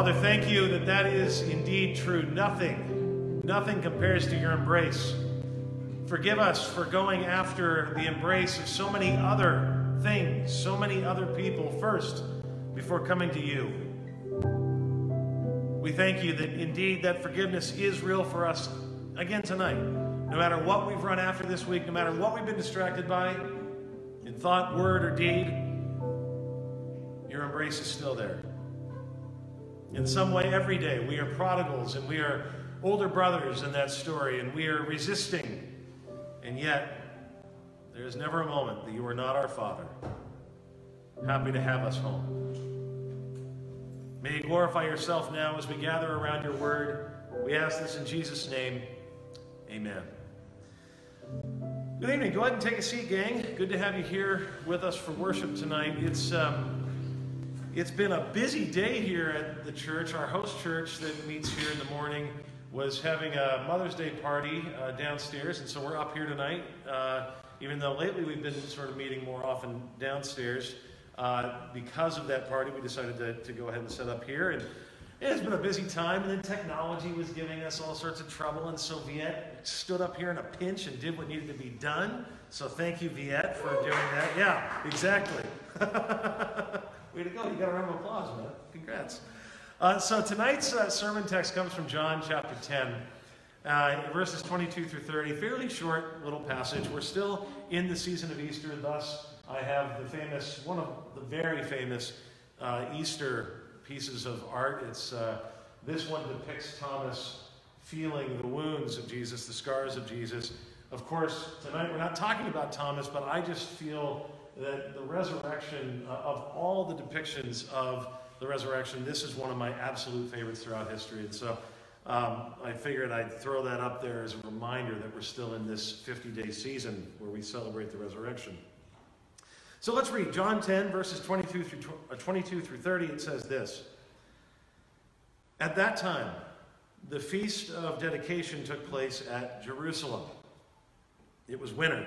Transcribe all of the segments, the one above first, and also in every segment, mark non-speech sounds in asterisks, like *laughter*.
Father, thank you that that is indeed true. Nothing, nothing compares to your embrace. Forgive us for going after the embrace of so many other things, so many other people first before coming to you. We thank you that indeed that forgiveness is real for us again tonight. No matter what we've run after this week, no matter what we've been distracted by, in thought, word, or deed, your embrace is still there. In some way, every day, we are prodigals and we are older brothers in that story, and we are resisting. And yet, there is never a moment that you are not our Father, happy to have us home. May you glorify yourself now as we gather around your word. We ask this in Jesus' name. Amen. Good evening. Go ahead and take a seat, gang. Good to have you here with us for worship tonight. It's um, it's been a busy day here at the church. Our host church that meets here in the morning was having a Mother's Day party uh, downstairs, and so we're up here tonight. Uh, even though lately we've been sort of meeting more often downstairs, uh, because of that party, we decided to, to go ahead and set up here. And it's been a busy time, and then technology was giving us all sorts of trouble, and so Viet stood up here in a pinch and did what needed to be done. So thank you, Viet, for doing that. Yeah, exactly. *laughs* Way to go. You got a round of applause, man. Congrats. Uh, so tonight's uh, sermon text comes from John chapter 10, uh, verses 22 through 30. Fairly short little passage. We're still in the season of Easter, thus, I have the famous, one of the very famous uh, Easter pieces of art. It's uh, this one depicts Thomas feeling the wounds of Jesus, the scars of Jesus. Of course, tonight we're not talking about Thomas, but I just feel that the resurrection, uh, of all the depictions of the resurrection, this is one of my absolute favorites throughout history. And so um, I figured I'd throw that up there as a reminder that we're still in this 50 day season where we celebrate the resurrection. So let's read John 10, verses 22 through, uh, 22 through 30. It says this At that time, the feast of dedication took place at Jerusalem. It was winter,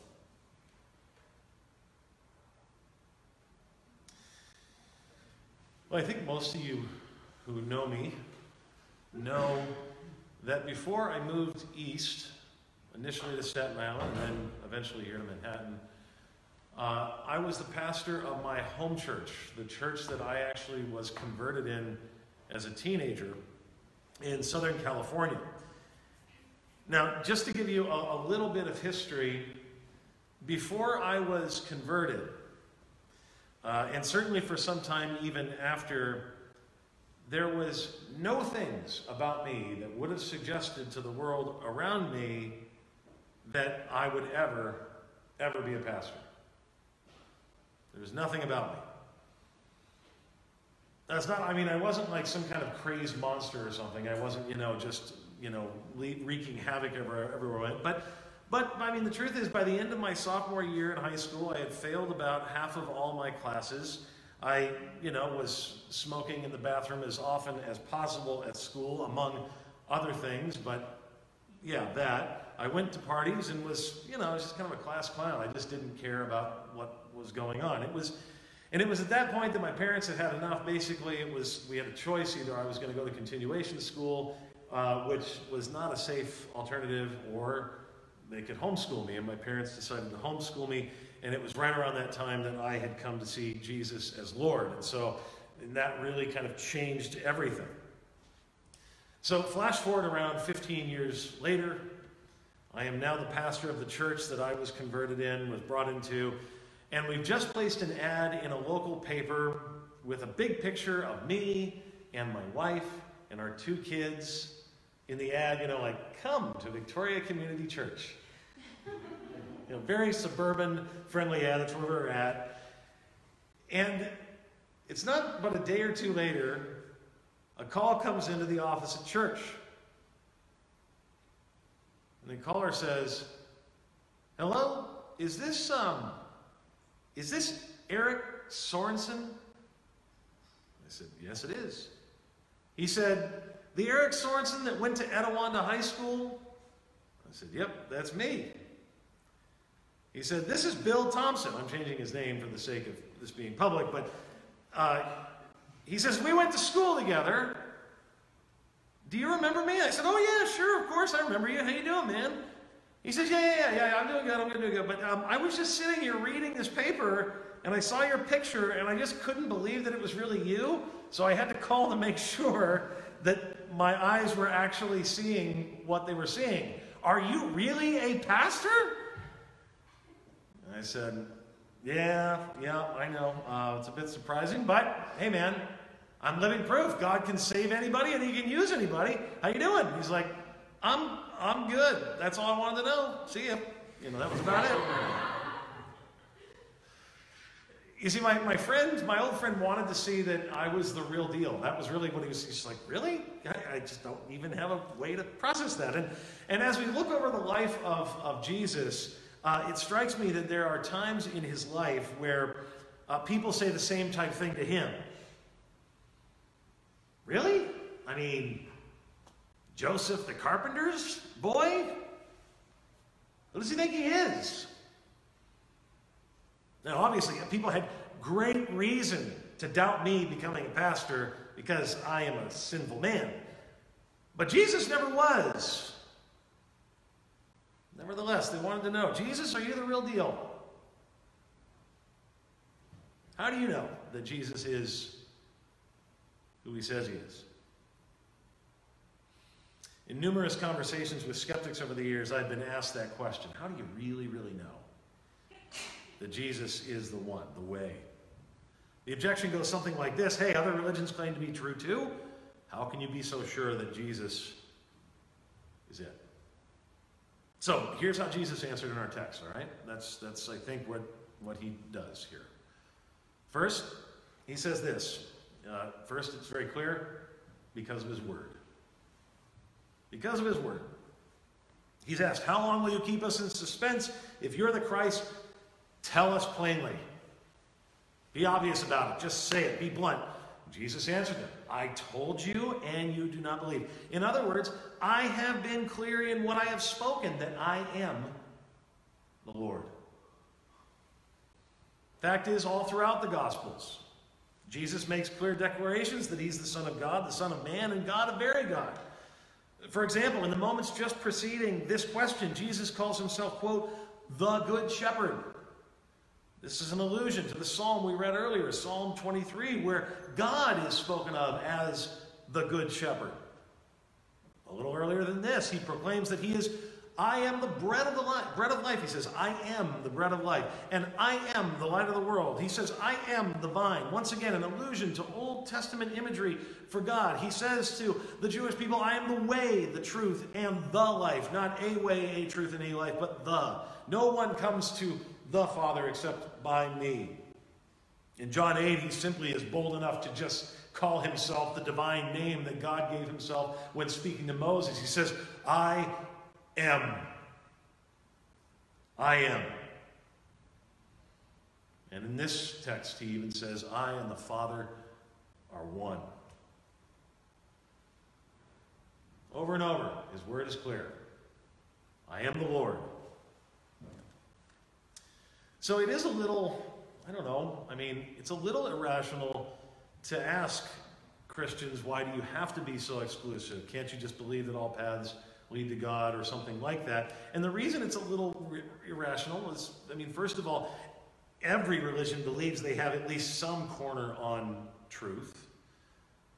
Well, I think most of you who know me know that before I moved east, initially to Staten Island and then eventually here to Manhattan, uh, I was the pastor of my home church, the church that I actually was converted in as a teenager in Southern California. Now, just to give you a, a little bit of history, before I was converted, uh, and certainly for some time even after, there was no things about me that would have suggested to the world around me that I would ever, ever be a pastor. There was nothing about me. That's not, I mean, I wasn't like some kind of crazed monster or something. I wasn't, you know, just, you know, wreaking havoc everywhere, everywhere I went. But, but, I mean, the truth is, by the end of my sophomore year in high school, I had failed about half of all my classes. I, you know, was smoking in the bathroom as often as possible at school, among other things. But, yeah, that. I went to parties and was, you know, I was just kind of a class clown. I just didn't care about what was going on. It was, and it was at that point that my parents had had enough. Basically, it was we had a choice: either I was going to go to continuation school, uh, which was not a safe alternative, or they could homeschool me. And my parents decided to homeschool me. And it was right around that time that I had come to see Jesus as Lord. And so and that really kind of changed everything. So, flash forward around 15 years later, I am now the pastor of the church that I was converted in, was brought into, and we've just placed an ad in a local paper with a big picture of me and my wife and our two kids. In the ad, you know, like, come to Victoria Community Church. You know, very suburban friendly ad, that's where we're at. And it's not but a day or two later, a call comes into the office at church. And the caller says, Hello? Is this um is this Erick Sorensen? I said, Yes, it is. He said, The Erick Sorensen that went to Etiwanda High School? I said, Yep, that's me. He said, This is Bill Thompson. I'm changing his name for the sake of this being public, but uh, he says, We went to school together. Do you remember me? I said, Oh, yeah, sure, of course, I remember you. How you doing, man? He says, Yeah, yeah, yeah, yeah, I'm doing good, I'm doing good. But um, I was just sitting here reading this paper, and I saw your picture, and I just couldn't believe that it was really you. So I had to call to make *laughs* sure that my eyes were actually seeing what they were seeing. Are you really a pastor? I said, Yeah, yeah, I know. Uh, it's a bit surprising, but hey, man, I'm living proof. God can save anybody and He can use anybody. How you doing? He's like, I'm, I'm good. That's all I wanted to know. See ya. You know, that was about it. You see, my, my friend, my old friend wanted to see that I was the real deal. That was really what he was. He's like, really? I, I just don't even have a way to process that. And, and as we look over the life of, of Jesus, uh, it strikes me that there are times in his life where uh, people say the same type thing to him. Really? I mean, Joseph the carpenter's boy? Who does he think he is? Now, obviously, people had great reason to doubt me becoming a pastor because I am a sinful man. But Jesus never was. Nevertheless, they wanted to know Jesus, are you the real deal? How do you know that Jesus is who he says he is? In numerous conversations with skeptics over the years, I've been asked that question How do you really, really know that Jesus is the one, the way? The objection goes something like this Hey, other religions claim to be true too. How can you be so sure that Jesus is it? So here's how Jesus answered in our text, all right? That's, that's I think, what, what he does here. First, he says this. Uh, first, it's very clear because of his word. Because of his word. He's asked, How long will you keep us in suspense? If you're the Christ, tell us plainly. Be obvious about it. Just say it. Be blunt. Jesus answered them, I told you, and you do not believe. In other words, I have been clear in what I have spoken that I am the Lord. Fact is, all throughout the Gospels, Jesus makes clear declarations that he's the Son of God, the Son of Man, and God, a very God. For example, in the moments just preceding this question, Jesus calls himself, quote, the Good Shepherd. This is an allusion to the psalm we read earlier, Psalm 23, where God is spoken of as the Good Shepherd. A little earlier than this, he proclaims that he is, I am the bread of the life. Bread of life, he says, I am the bread of life. And I am the light of the world. He says, I am the vine. Once again, an allusion to Old Testament imagery for God. He says to the Jewish people, I am the way, the truth, and the life. Not a way, a truth, and a life, but the. No one comes to the Father except by me. In John 8, he simply is bold enough to just call himself the divine name that God gave himself when speaking to Moses. He says, I am. I am. And in this text, he even says, I and the Father are one. Over and over, his word is clear. I am the Lord. So it is a little, I don't know, I mean, it's a little irrational to ask Christians, why do you have to be so exclusive? Can't you just believe that all paths lead to God or something like that? And the reason it's a little irrational is, I mean, first of all, every religion believes they have at least some corner on truth.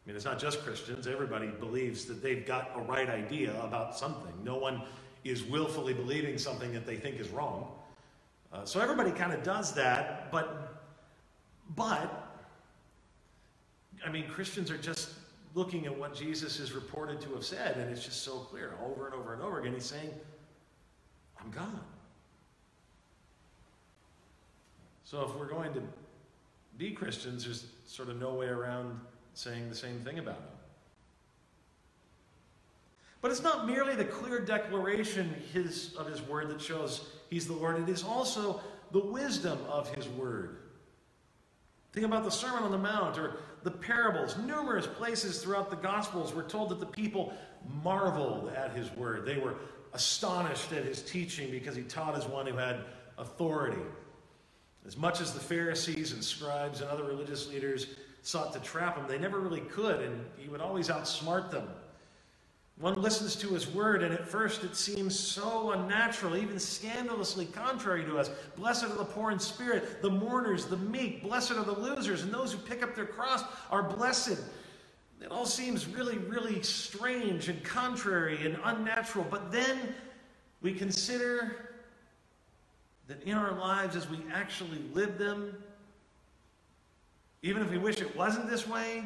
I mean, it's not just Christians. Everybody believes that they've got a right idea about something. No one is willfully believing something that they think is wrong. Uh, so everybody kind of does that, but, but, I mean, Christians are just looking at what Jesus is reported to have said, and it's just so clear over and over and over again. He's saying, I'm God. So if we're going to be Christians, there's sort of no way around saying the same thing about him. But it's not merely the clear declaration his, of his word that shows he's the Lord, it is also the wisdom of his word. Think about the Sermon on the Mount or the parables. Numerous places throughout the Gospels we're told that the people marveled at his word. They were astonished at his teaching because he taught as one who had authority. As much as the Pharisees and scribes and other religious leaders sought to trap him, they never really could, and he would always outsmart them. One listens to his word, and at first it seems so unnatural, even scandalously contrary to us. Blessed are the poor in spirit, the mourners, the meek. Blessed are the losers, and those who pick up their cross are blessed. It all seems really, really strange and contrary and unnatural. But then we consider that in our lives, as we actually live them, even if we wish it wasn't this way,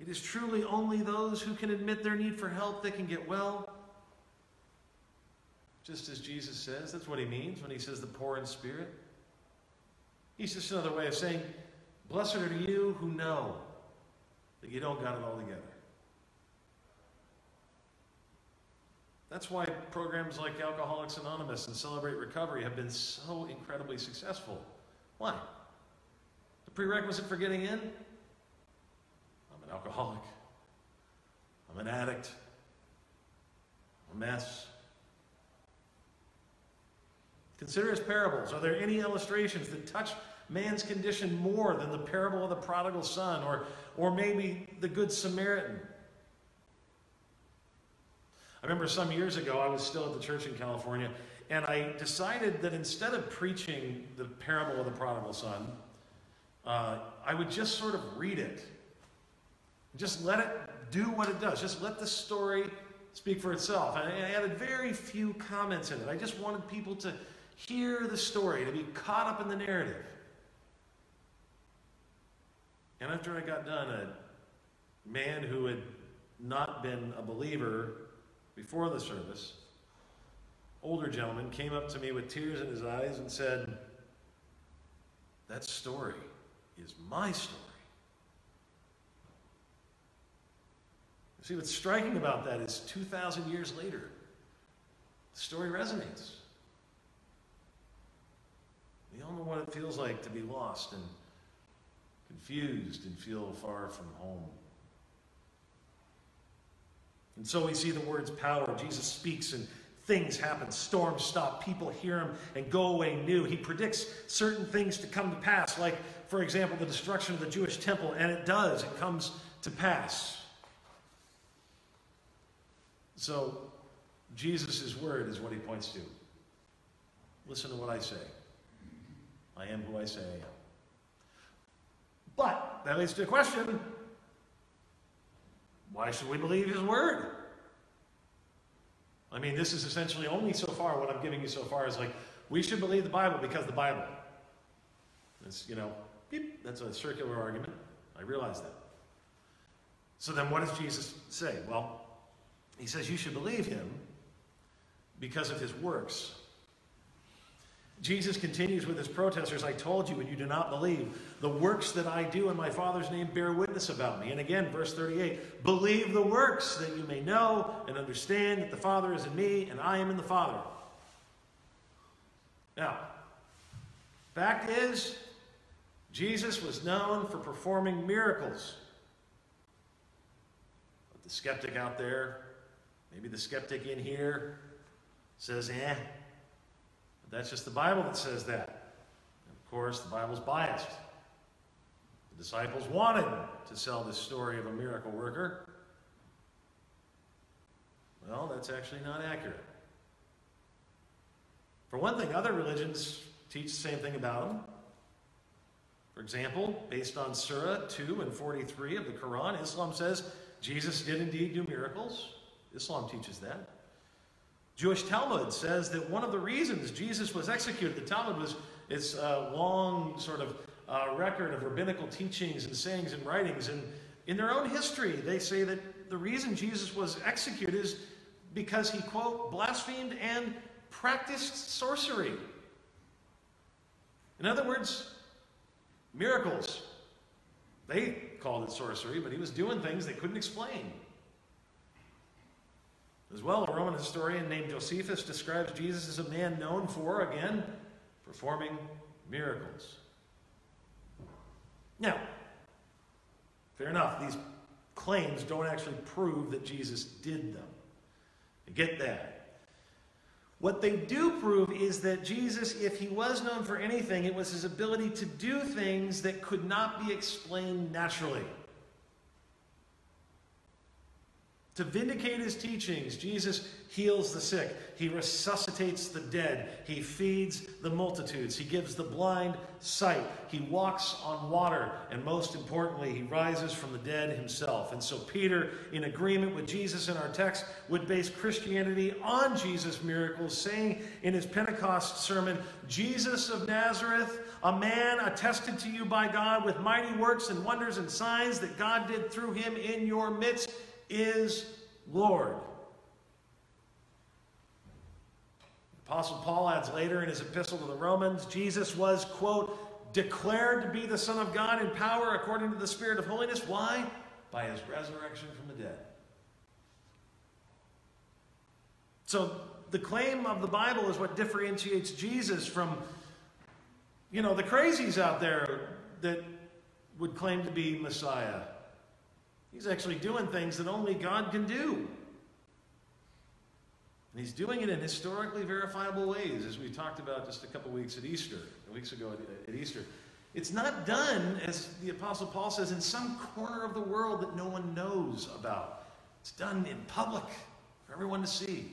it is truly only those who can admit their need for help that can get well. Just as Jesus says, that's what he means when he says the poor in spirit. He's just another way of saying, Blessed are you who know that you don't got it all together. That's why programs like Alcoholics Anonymous and Celebrate Recovery have been so incredibly successful. Why? The prerequisite for getting in? Alcoholic. I'm an addict. I'm a mess. Consider his parables. Are there any illustrations that touch man's condition more than the parable of the prodigal son or, or maybe the Good Samaritan? I remember some years ago, I was still at the church in California, and I decided that instead of preaching the parable of the prodigal son, uh, I would just sort of read it. Just let it do what it does. Just let the story speak for itself. And I added very few comments in it. I just wanted people to hear the story, to be caught up in the narrative. And after I got done, a man who had not been a believer before the service, older gentleman came up to me with tears in his eyes and said, That story is my story. You see, what's striking about that is 2,000 years later, the story resonates. We all know what it feels like to be lost and confused and feel far from home. And so we see the word's power. Jesus speaks and things happen. Storms stop. People hear him and go away new. He predicts certain things to come to pass, like, for example, the destruction of the Jewish temple. And it does, it comes to pass. So, Jesus' word is what he points to. Listen to what I say. I am who I say I am. But that leads to a question why should we believe his word? I mean, this is essentially only so far, what I'm giving you so far is like, we should believe the Bible because the Bible. It's, you know, beep, that's a circular argument. I realize that. So then what does Jesus say? Well, he says you should believe him because of his works. Jesus continues with his protesters I told you, and you do not believe. The works that I do in my Father's name bear witness about me. And again, verse 38 Believe the works that you may know and understand that the Father is in me and I am in the Father. Now, fact is, Jesus was known for performing miracles. But the skeptic out there, maybe the skeptic in here, says, eh, that's just the Bible that says that. And of course, the Bible's biased. The disciples wanted to sell this story of a miracle worker. Well, that's actually not accurate. For one thing, other religions teach the same thing about him. For example, based on Surah 2 and 43 of the Quran, Islam says Jesus did indeed do miracles. Islam teaches that. Jewish Talmud says that one of the reasons Jesus was executed, the Talmud was its long sort of uh, record of rabbinical teachings and sayings and writings. And in their own history, they say that the reason Jesus was executed is because he, quote, blasphemed and practiced sorcery. In other words, miracles. They called it sorcery, but he was doing things they couldn't explain. As well, a Roman historian named Josephus describes Jesus as a man known for, again, performing miracles. Now, fair enough, these claims don't actually prove that Jesus did them. Get that. What they do prove is that Jesus, if he was known for anything, it was his ability to do things that could not be explained naturally. To vindicate his teachings, Jesus heals the sick. He resuscitates the dead. He feeds the multitudes. He gives the blind sight. He walks on water. And most importantly, he rises from the dead himself. And so, Peter, in agreement with Jesus in our text, would base Christianity on Jesus' miracles, saying in his Pentecost sermon, Jesus of Nazareth, a man attested to you by God with mighty works and wonders and signs that God did through him in your midst is Lord. Apostle Paul adds later in his epistle to the Romans Jesus was, quote, declared to be the Son of God in power according to the Spirit of holiness. Why? By his resurrection from the dead. So the claim of the Bible is what differentiates Jesus from, you know, the crazies out there that would claim to be Messiah. He's actually doing things that only God can do. And he's doing it in historically verifiable ways, as we talked about just a couple weeks at Easter, weeks ago at, Easter. It's not done, as the Apostle Paul says, in some corner of the world that no one knows about. It's done in public for everyone to see.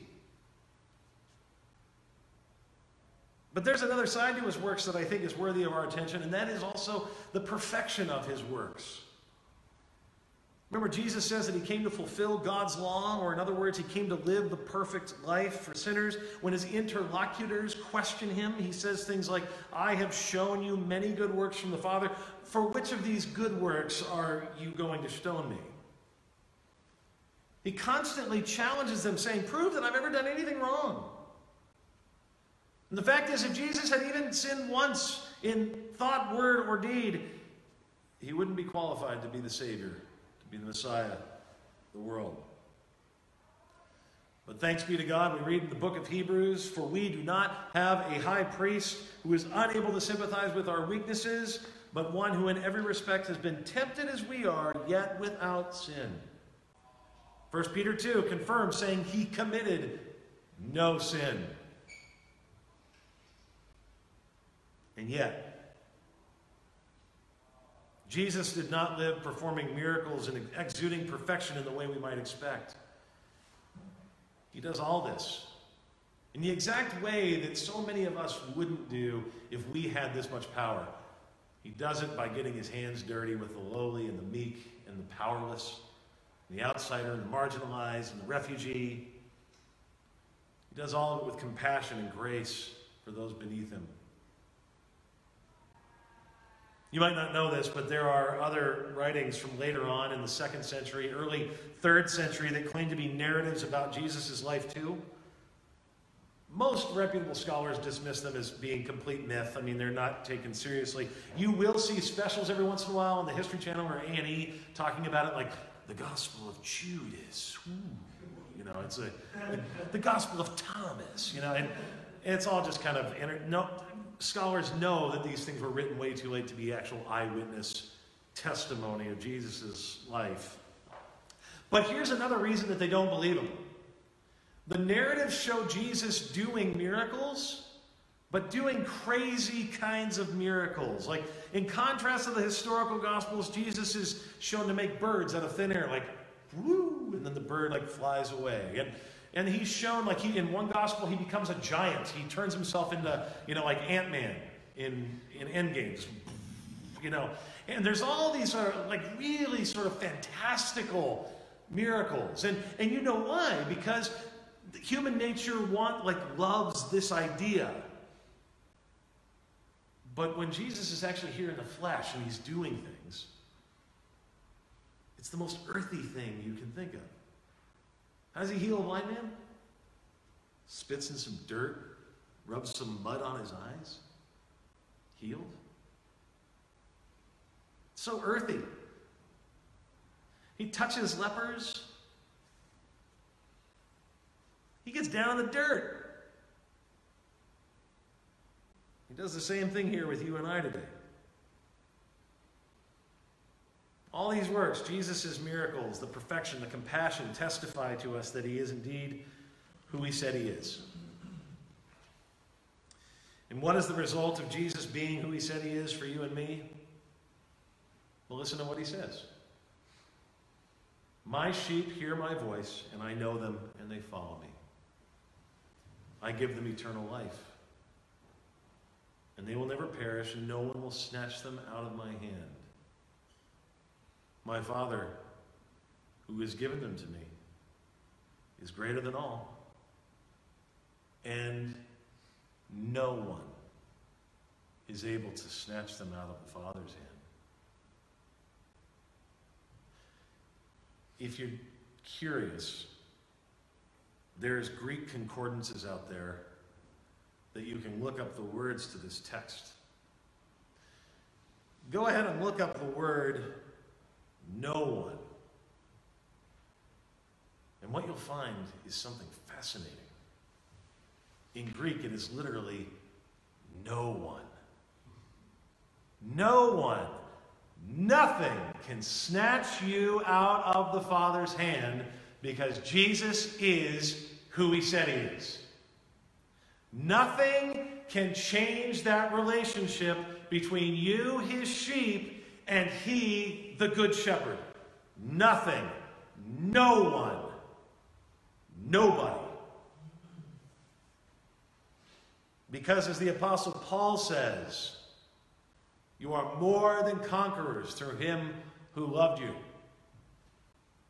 But there's another side to his works that I think is worthy of our attention, and that is also the perfection of his works. Remember, Jesus says that he came to fulfill God's law, or in other words, he came to live the perfect life for sinners. When his interlocutors question him, he says things like, I have shown you many good works from the Father. For which of these good works are you going to stone me? He constantly challenges them, saying, Prove that I've ever done anything wrong. And the fact is, if Jesus had even sinned once in thought, word, or deed, he wouldn't be qualified to be the Savior be the Messiah, the world. But thanks be to God, we read in the book of Hebrews, for we do not have a high priest who is unable to sympathize with our weaknesses, but one who in every respect has been tempted as we are, yet without sin. 1 Peter 2 confirms, saying he committed no sin. And yet, Jesus did not live performing miracles and exuding perfection in the way we might expect. He does all this in the exact way that so many of us wouldn't do if we had this much power. He does it by getting his hands dirty with the lowly and the meek and the powerless, and the outsider and the marginalized and the refugee. He does all of it with compassion and grace for those beneath him. You might not know this, but there are other writings from later on in the second century, early third century, that claim to be narratives about Jesus' life too. Most reputable scholars dismiss them as being complete myth. I mean, they're not taken seriously. You will see specials every once in a while on the History Channel or A&E talking about it, like the Gospel of Judas. Ooh, you know, it's a the Gospel of Thomas. You know, and, and it's all just kind of no scholars know that these things were written way too late to be actual eyewitness testimony of Jesus' life. But here's another reason that they don't believe him. The narratives show Jesus doing miracles, but doing crazy kinds of miracles. Like, in contrast to the historical gospels, Jesus is shown to make birds out of thin air, like, woo, and then the bird, like, flies away. And and he's shown, like, he in one gospel, he becomes a giant. He turns himself into, you know, like Ant Man in, in Endgames. you know. And there's all these sort of like really sort of fantastical miracles. And and you know why? Because human nature want like loves this idea. But when Jesus is actually here in the flesh and he's doing things, it's the most earthy thing you can think of. How does he heal a blind man? Spits in some dirt, rubs some mud on his eyes, healed. So earthy. He touches lepers. He gets down in the dirt. He does the same thing here with you and I today. All these works, Jesus' miracles, the perfection, the compassion, testify to us that he is indeed who he said he is. And what is the result of Jesus being who he said he is for you and me? Well, listen to what he says. My sheep hear my voice, and I know them, and they follow me. I give them eternal life, and they will never perish, and no one will snatch them out of my hand. My Father, who has given them to me, is greater than all, and no one is able to snatch them out of the Father's hand. If you're curious, there's Greek concordances out there that you can look up the words to this text. Go ahead and look up the word no one. And what you'll find is something fascinating. In Greek, it is literally no one. No one, nothing can snatch you out of the Father's hand because Jesus is who he said he is. Nothing can change that relationship between you, his sheep, and he, the good shepherd. Nothing. No one. Nobody. Because, as the Apostle Paul says, you are more than conquerors through him who loved you.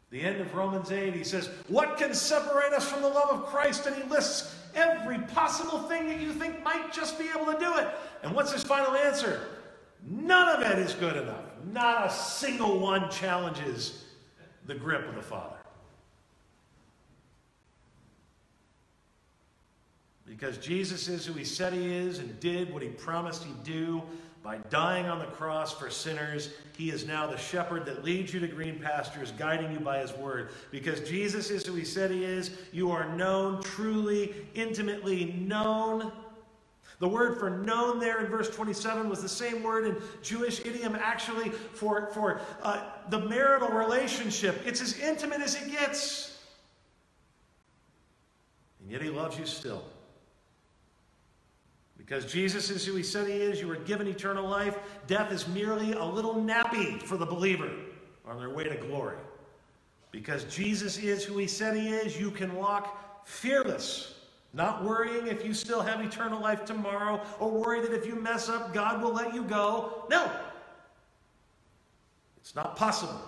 The end of Romans 8, he says, What can separate us from the love of Christ? And he lists every possible thing that you think might just be able to do it. And what's his final answer? None of it is good enough. Not a single one challenges the grip of the Father. Because Jesus is who he said he is and did what he promised he'd do by dying on the cross for sinners. He is now the shepherd that leads you to green pastures, guiding you by his word. Because Jesus is who he said he is, you are known, truly, intimately known the word for known there in verse 27 was the same word in Jewish idiom actually for, for uh, the marital relationship. It's as intimate as it gets. And yet he loves you still. Because Jesus is who he said he is, you are given eternal life. Death is merely a little nappy for the believer on their way to glory. Because Jesus is who he said he is, you can walk fearless not worrying if you still have eternal life tomorrow, or worry that if you mess up, God will let you go. No. It's not possible.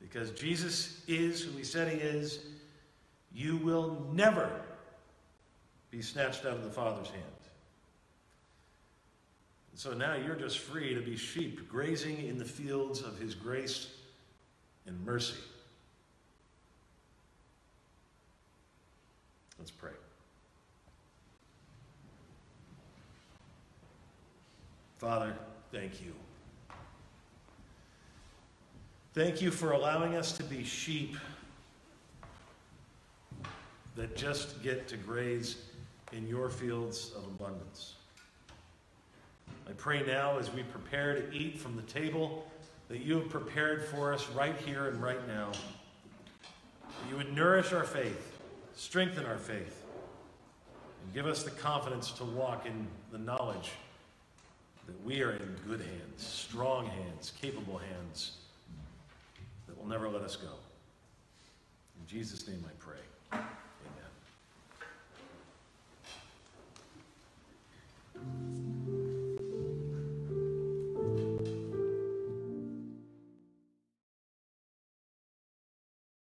Because Jesus is who he said he is. You will never be snatched out of the Father's hand. And so now you're just free to be sheep grazing in the fields of his grace and mercy. Let's pray. Father, thank you. Thank you for allowing us to be sheep that just get to graze in your fields of abundance. I pray now as we prepare to eat from the table that you have prepared for us right here and right now. That you would nourish our faith, strengthen our faith, and give us the confidence to walk in the knowledge that we are in good hands, strong hands, capable hands that will never let us go. In Jesus' name I pray. Amen.